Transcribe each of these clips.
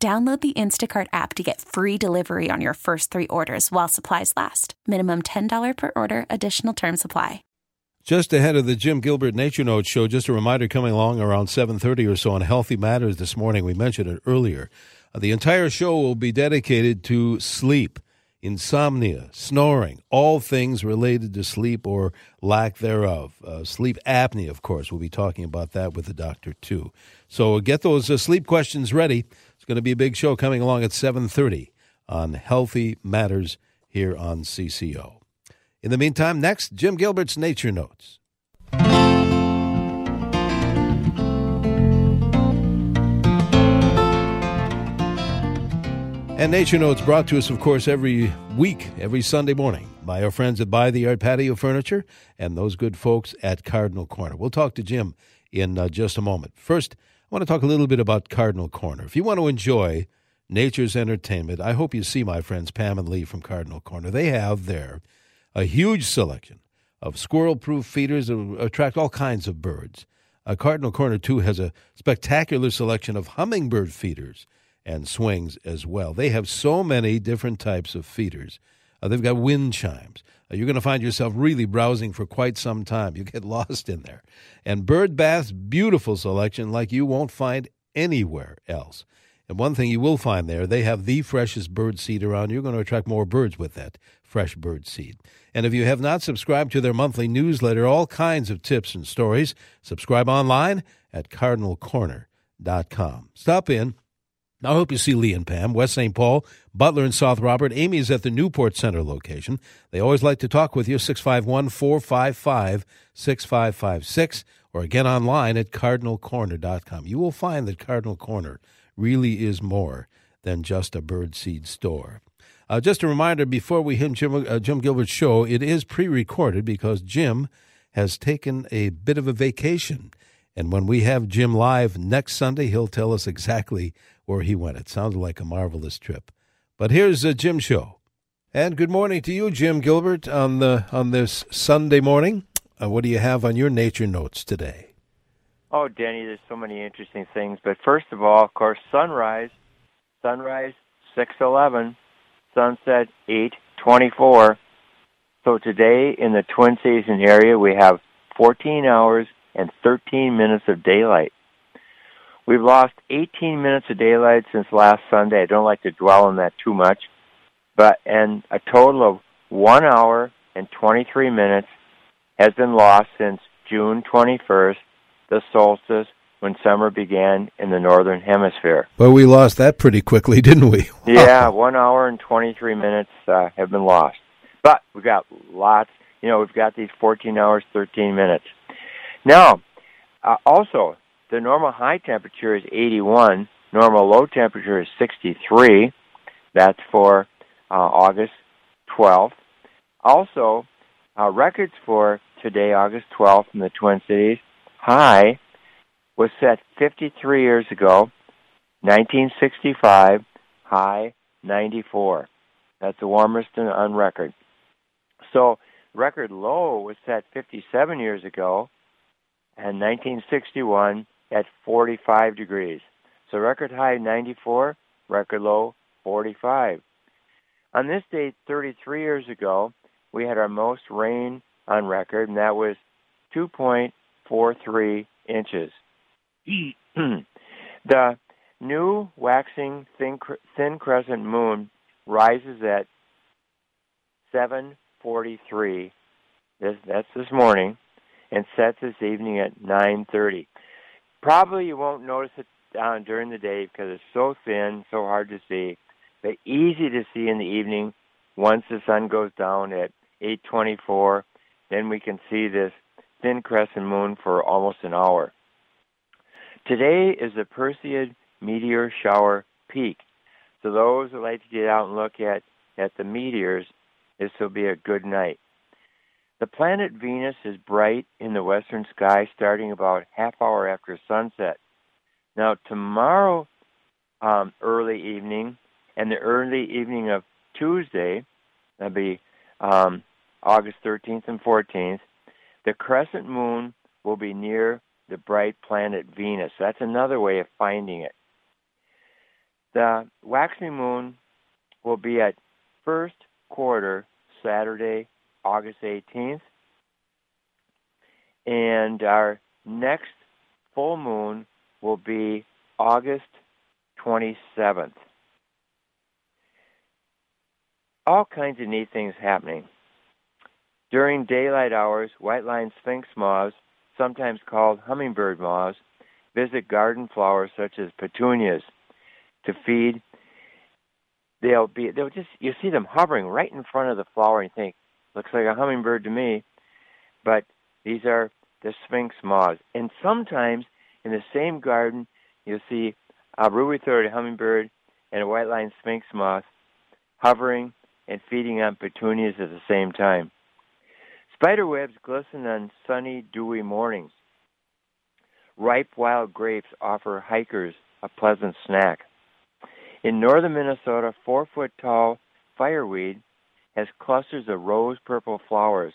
Download the Instacart app to get free delivery on your first three orders while supplies last. Minimum $10 per order, additional term supply. Just ahead of the Jim Gilbert Nature Notes show, just a reminder coming along around 7:30 or so on Healthy Matters this morning. We mentioned it earlier. Uh, the entire show will be dedicated to sleep, insomnia, snoring, all things related to sleep or lack thereof. Uh, sleep apnea, of course. We'll be talking about that with the doctor too. So get those uh, sleep questions ready going to be a big show coming along at 7.30 on Healthy Matters here on CCO. In the meantime, next, Jim Gilbert's Nature Notes. And Nature Notes brought to us, of course, every week, every Sunday morning by our friends at Buy the Yard Patio Furniture and those good folks at Cardinal Corner. We'll talk to Jim in uh, just a moment. First, I want to talk a little bit about Cardinal Corner. If you want to enjoy nature's entertainment, I hope you see my friends Pam and Lee from Cardinal Corner. They have there a huge selection of squirrel proof feeders that attract all kinds of birds. Uh, Cardinal Corner, too, has a spectacular selection of hummingbird feeders and swings as well. They have so many different types of feeders. Uh, they've got wind chimes. You're going to find yourself really browsing for quite some time. You get lost in there. And Bird Bath's beautiful selection, like you won't find anywhere else. And one thing you will find there, they have the freshest bird seed around. You're going to attract more birds with that fresh bird seed. And if you have not subscribed to their monthly newsletter, all kinds of tips and stories, subscribe online at cardinalcorner.com. Stop in I hope you see Lee and Pam, West St. Paul, Butler, and South Robert. Amy is at the Newport Center location. They always like to talk with you, 651 455 6556, or again online at cardinalcorner.com. You will find that Cardinal Corner really is more than just a birdseed store. Uh, just a reminder before we hit Jim, uh, Jim Gilbert's show, it is pre recorded because Jim has taken a bit of a vacation. And when we have Jim live next Sunday, he'll tell us exactly where he went. It sounded like a marvelous trip. But here's a Jim show. And good morning to you, Jim Gilbert, on the on this Sunday morning. Uh, what do you have on your nature notes today? Oh, Denny, there's so many interesting things. But first of all, of course, sunrise. Sunrise six eleven, sunset eight twenty four. So today in the Twin Cities area, we have 14 hours and 13 minutes of daylight. We've lost 18 minutes of daylight since last Sunday. I don't like to dwell on that too much, but and a total of one hour and 23 minutes has been lost since June 21st, the solstice, when summer began in the northern hemisphere. Well, we lost that pretty quickly, didn't we? yeah, one hour and 23 minutes uh, have been lost. But we've got lots, you know, we've got these 14 hours, 13 minutes. Now, uh, also, the normal high temperature is 81. Normal low temperature is 63. That's for uh, August 12th. Also, uh, records for today, August 12th, in the Twin Cities, high was set 53 years ago, 1965, high 94. That's the warmest on record. So, record low was set 57 years ago, and 1961, at 45 degrees. So record high 94, record low 45. On this date, 33 years ago, we had our most rain on record, and that was 2.43 inches. the new waxing thin, thin crescent moon rises at 7:43. This, that's this morning, and sets this evening at 9:30. Probably you won't notice it down during the day because it's so thin, so hard to see, but easy to see in the evening once the sun goes down at 8:24. Then we can see this thin crescent moon for almost an hour. Today is the Perseid meteor shower peak. So those who like to get out and look at, at the meteors, this will be a good night. The planet Venus is bright in the western sky starting about half hour after sunset. Now tomorrow um, early evening and the early evening of Tuesday, that'll be um, August 13th and 14th, the crescent moon will be near the bright planet Venus. That's another way of finding it. The waxing moon will be at first quarter Saturday, August 18th. And our next full moon will be August 27th. All kinds of neat things happening. During daylight hours, white-lined sphinx moths, sometimes called hummingbird moths, visit garden flowers such as petunias to feed. They'll be they'll just you see them hovering right in front of the flower and you think, looks like a hummingbird to me. But these are the sphinx moths. And sometimes in the same garden you'll see a ruby-throated hummingbird and a white-lined sphinx moth hovering and feeding on petunias at the same time. Spider webs glisten on sunny, dewy mornings. Ripe wild grapes offer hikers a pleasant snack. In northern Minnesota, four foot tall fireweed has clusters of rose purple flowers.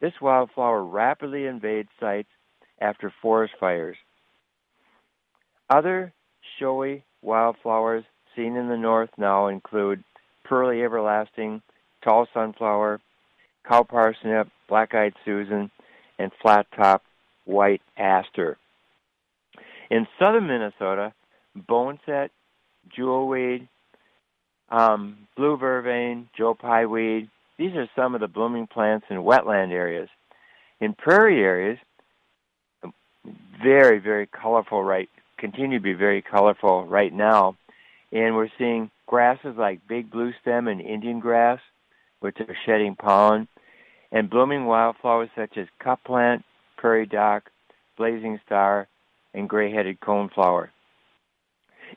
This wildflower rapidly invades sites after forest fires. Other showy wildflowers seen in the north now include pearly everlasting, tall sunflower, cow parsnip, black-eyed Susan, and flat-top white aster. In southern Minnesota, boneset, jewelweed, um, blue vervain, Joe Pye weed, these are some of the blooming plants in wetland areas. In prairie areas, very, very colorful right continue to be very colorful right now. And we're seeing grasses like big blue stem and Indian grass, which are shedding pollen, and blooming wildflowers such as cup plant, prairie dock, blazing star, and gray-headed coneflower.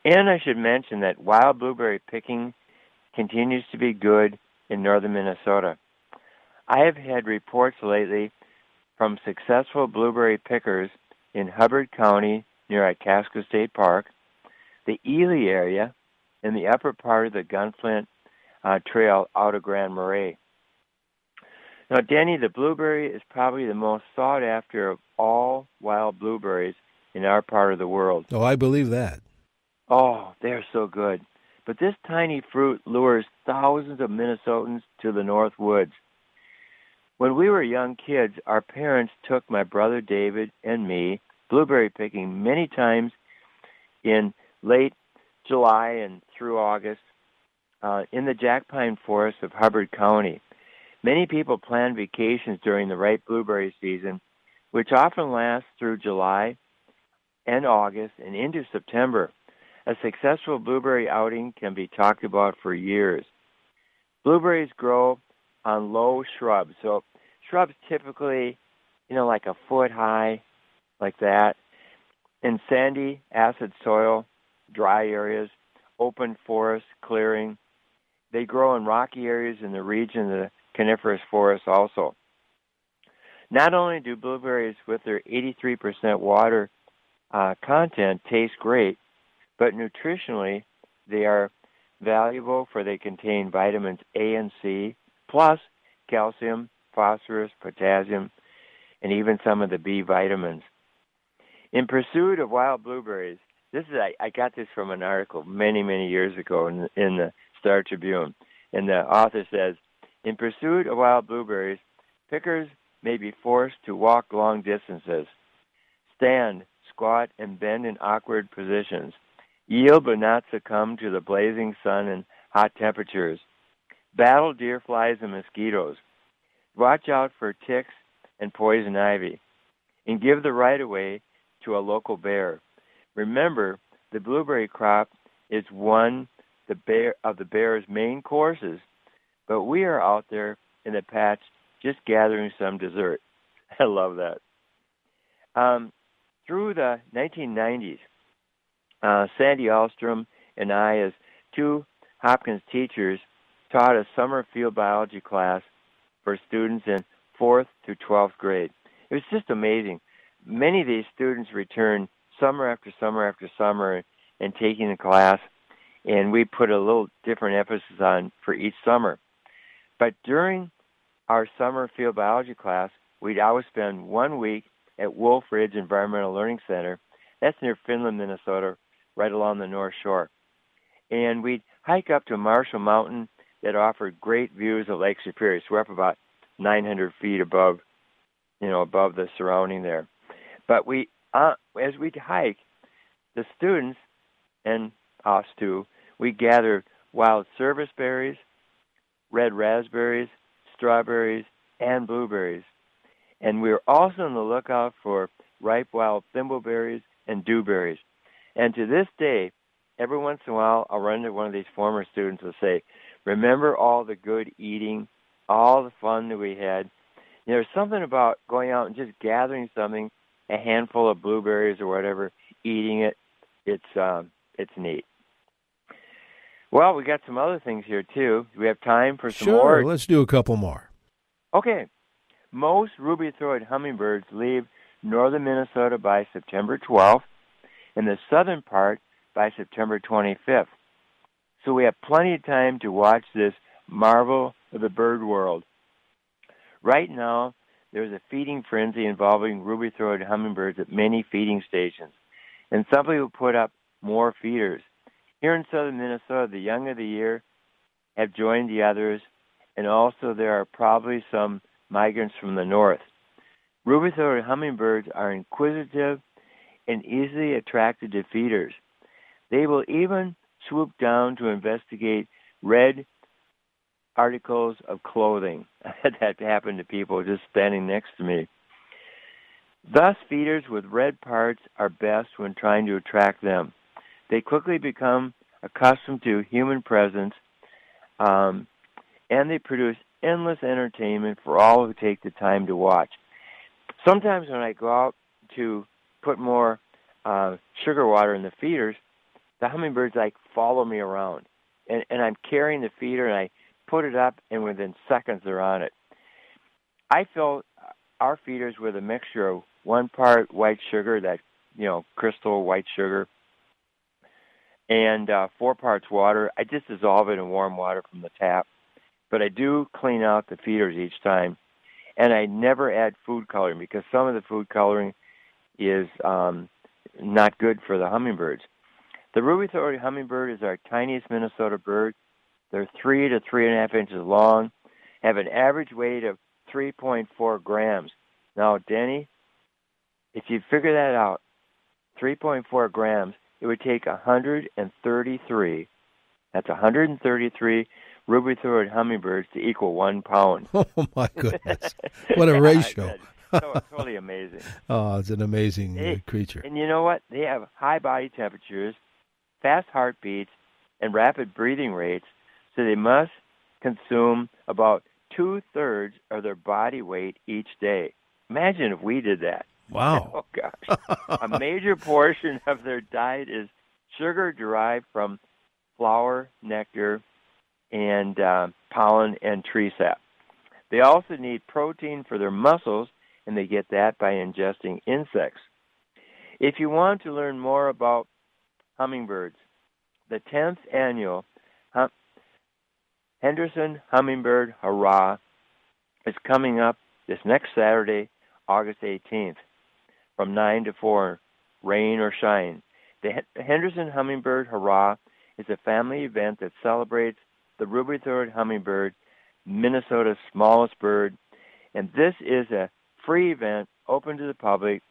And I should mention that wild blueberry picking continues to be good in northern Minnesota. I have had reports lately from successful blueberry pickers in Hubbard County near Itasca State Park, the Ely area, and the upper part of the Gunflint uh, Trail out of Grand Marais. Now, Danny, the blueberry is probably the most sought after of all wild blueberries in our part of the world. Oh, I believe that. Oh, they're so good. But this tiny fruit lures thousands of Minnesotans to the North Woods. When we were young kids, our parents took my brother David and me blueberry picking many times in late July and through August uh, in the Jack Pine Forest of Hubbard County. Many people plan vacations during the ripe blueberry season, which often lasts through July and August and into September. A successful blueberry outing can be talked about for years. Blueberries grow on low shrubs. So shrubs typically, you know, like a foot high, like that. In sandy, acid soil, dry areas, open forest, clearing. They grow in rocky areas in the region of the coniferous forest also. Not only do blueberries with their 83% water uh, content taste great, but nutritionally they are valuable for they contain vitamins A and C, plus calcium, phosphorus, potassium, and even some of the B vitamins. In pursuit of wild blueberries, this is I, I got this from an article many many years ago in in the Star Tribune, and the author says in pursuit of wild blueberries, pickers may be forced to walk long distances, stand, squat, and bend in awkward positions, yield but not succumb to the blazing sun and hot temperatures, battle deer flies and mosquitoes, watch out for ticks and poison ivy, and give the right of way to a local bear. Remember, the blueberry crop is one the bear, of the bear's main courses but we are out there in the patch just gathering some dessert. I love that. Um, through the 1990s, uh, Sandy Ahlstrom and I, as two Hopkins teachers taught a summer field biology class for students in fourth through 12th grade. It was just amazing. Many of these students returned summer after summer after summer and taking the class, and we put a little different emphasis on for each summer. But during our summer field biology class, we'd always spend one week at Wolf Ridge Environmental Learning Center. That's near Finland, Minnesota, right along the North Shore. And we'd hike up to Marshall Mountain that offered great views of Lake Superior. So we're up about 900 feet above, you know, above the surrounding there. But we, uh, as we'd hike, the students and us too, we gathered wild service berries, red raspberries, strawberries, and blueberries. And we were also on the lookout for ripe wild thimbleberries and dewberries. And to this day, every once in a while, I'll run into one of these former students and say, Remember all the good eating, all the fun that we had. You know, there's something about going out and just gathering something, a handful of blueberries or whatever, eating it. It's um, it's neat. Well, we got some other things here too. Do we have time for some sure, more? Sure, let's do a couple more. Okay. Most ruby-throated hummingbirds leave northern Minnesota by September 12th, and the southern part by September 25th. So we have plenty of time to watch this marvel of the bird world. Right now, there's a feeding frenzy involving ruby-throated hummingbirds at many feeding stations, and some people put up more feeders. Here in southern Minnesota, the young of the year have joined the others, and also there are probably some migrants from the north. Ruby-throated hummingbirds are inquisitive and easily attracted to feeders. They will even swoop down to investigate red articles of clothing. I had that happen to people just standing next to me. Thus, feeders with red parts are best when trying to attract them. They quickly become accustomed to human presence, um, and they produce endless entertainment for all who take the time to watch. Sometimes when I go out to put more uh, sugar water in the feeders, the hummingbirds like follow me around, and and I'm carrying the feeder and I put it up, and within seconds they're on it. I fill our feeders with a mixture of one part white sugar, that you know crystal white sugar, and uh, four parts water. I just dissolve it in warm water from the tap, but I do clean out the feeders each time, and I never add food coloring because some of the food coloring is um, not good for the hummingbirds. The ruby-throated hummingbird is our tiniest Minnesota bird. They're three to three and a half inches long, have an average weight of 3.4 grams. Now, Denny, if you figure that out, 3.4 grams, it would take 133. That's 133 ruby-throated hummingbirds to equal one pound. Oh my goodness! What a ratio! so totally amazing. Oh, it's an amazing hey, creature. And you know what? They have high body temperatures fast heartbeats, and rapid breathing rates, so they must consume about two thirds of their body weight each day. Imagine if we did that. Wow. Oh, gosh. a major portion of their diet is sugar derived from flower, nectar, and uh, pollen and tree sap. They also need protein for their muscles, and they get that by ingesting insects. If you want to learn more about hummingbirds. The 10th annual hum- Henderson Hummingbird Hurrah is coming up this next Saturday, August 18th, from 9 to 4, rain or shine. The Henderson Hummingbird Hurrah is a family event that celebrates the ruby-throated hummingbird, Minnesota's smallest bird, and this is a free event open to the public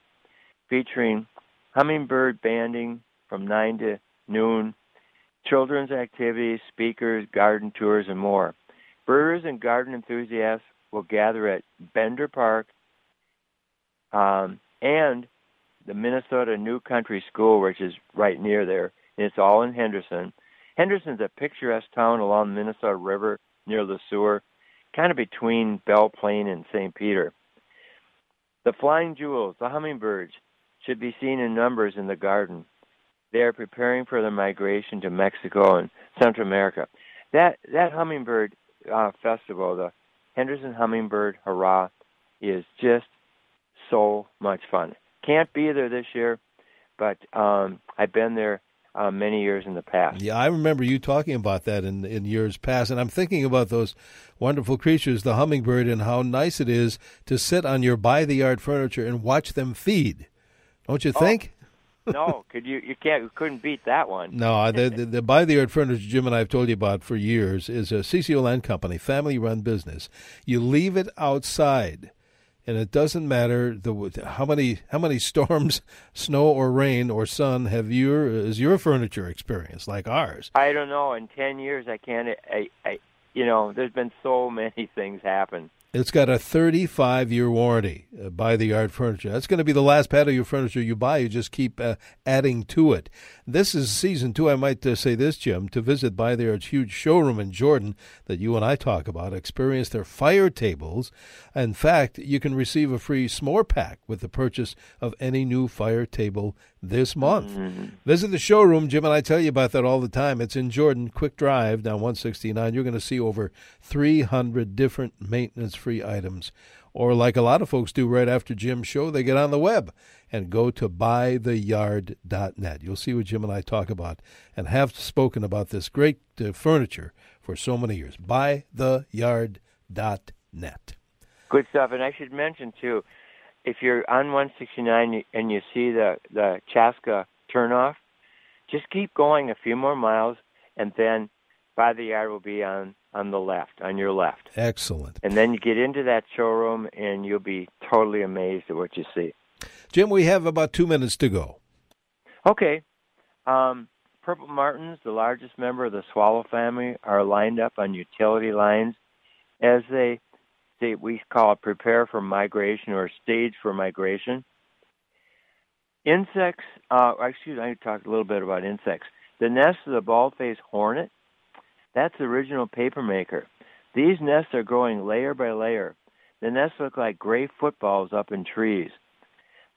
featuring hummingbird banding, from 9 to noon, children's activities, speakers, garden tours, and more. Birders and garden enthusiasts will gather at Bender Park um, and the Minnesota New Country School, which is right near there. And it's all in Henderson. Henderson's a picturesque town along the Minnesota River near Le Sueur, kind of between Belle Plaine and St. Peter. The flying jewels, the hummingbirds, should be seen in numbers in the garden. They are preparing for their migration to Mexico and Central America. that that hummingbird uh, festival, the Henderson Hummingbird Hurrah, is just so much fun. Can't be there this year, but um, I've been there uh, many years in the past. Yeah, I remember you talking about that in in years past, and I'm thinking about those wonderful creatures, the hummingbird, and how nice it is to sit on your by the yard furniture and watch them feed. Don't you Oh, think? no, could you you can't you couldn't beat that one. No, the, the, the by the yard furniture Jim and I have told you about for years is a CCO Land Company, family run business. You leave it outside, and it doesn't matter the how many how many storms, snow or rain or sun have your is your furniture experience like ours. I don't know. In ten years, I can't. I, I you know, there's been so many things happen. It's got a 35 year warranty uh, by the yard furniture. That's going to be the last patio your furniture you buy. You just keep uh, adding to it. This is season two. I might uh, say this, Jim, to visit by the yard's huge showroom in Jordan that you and I talk about. Experience their fire tables. In fact, you can receive a free s'more pack with the purchase of any new fire table this month. Visit the showroom. Jim and I tell you about that all the time. It's in Jordan, quick drive down 169. You're going to see over 300 different maintenance free items. Or, like a lot of folks do right after Jim's show, they get on the web and go to buytheyard.net. You'll see what Jim and I talk about and have spoken about this great uh, furniture for so many years. Buytheyard.net. Good stuff. And I should mention too, if you're on 169 and you see the the Chaska turnoff, just keep going a few more miles, and then by the yard will be on on the left, on your left. Excellent. And then you get into that showroom, and you'll be totally amazed at what you see. Jim, we have about two minutes to go. Okay. Um, purple martins, the largest member of the swallow family, are lined up on utility lines as they, they we call it prepare for migration or stage for migration. Insects, uh, excuse me, I talked a little bit about insects. The nest of the bald-faced hornet, that's the original paper maker. These nests are growing layer by layer. The nests look like gray footballs up in trees.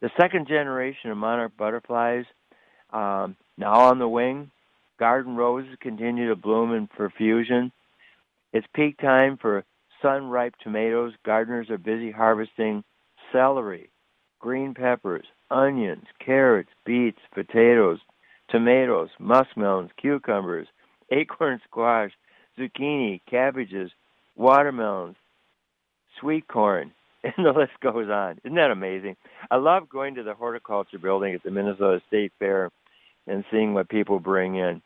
The second generation of monarch butterflies, um, now on the wing, garden roses continue to bloom in profusion. It's peak time for sun ripe tomatoes. Gardeners are busy harvesting celery, green peppers, onions, carrots, beets, potatoes, tomatoes, muskmelons, cucumbers, acorn squash, zucchini, cabbages, watermelons, sweet corn, and the list goes on. Isn't that amazing? I love going to the horticulture building at the Minnesota State Fair and seeing what people bring in.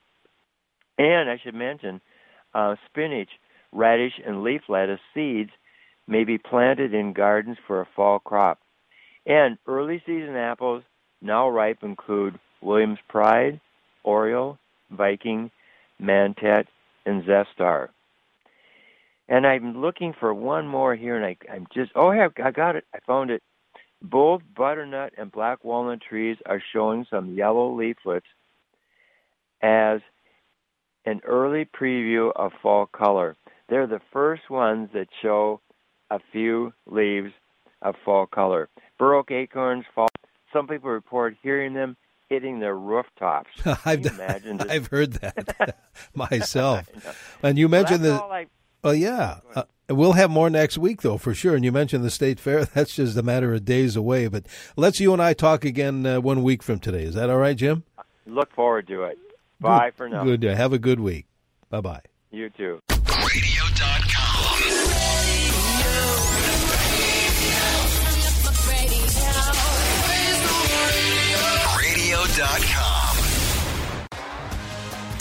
And I should mention, uh, spinach, radish, and leaf lettuce seeds may be planted in gardens for a fall crop. And early season apples now ripe include Williams Pride, Oriole, Viking, Mantet, and Zestar. And I'm looking for one more here, and I, I'm just oh, yeah, I got it. I found it. Both butternut and black walnut trees are showing some yellow leaflets as an early preview of fall color. They're the first ones that show a few leaves of fall color. Oak acorns fall. Some people report hearing them hitting their rooftops. I've, you imagine this? I've heard that myself. And you mentioned that's that. all I- Oh yeah, uh, we'll have more next week though for sure. And you mentioned the state fair; that's just a matter of days away. But let's you and I talk again uh, one week from today. Is that all right, Jim? look forward to it. Bye for now. Good. Have a good week. Bye bye. You too. Radio.com.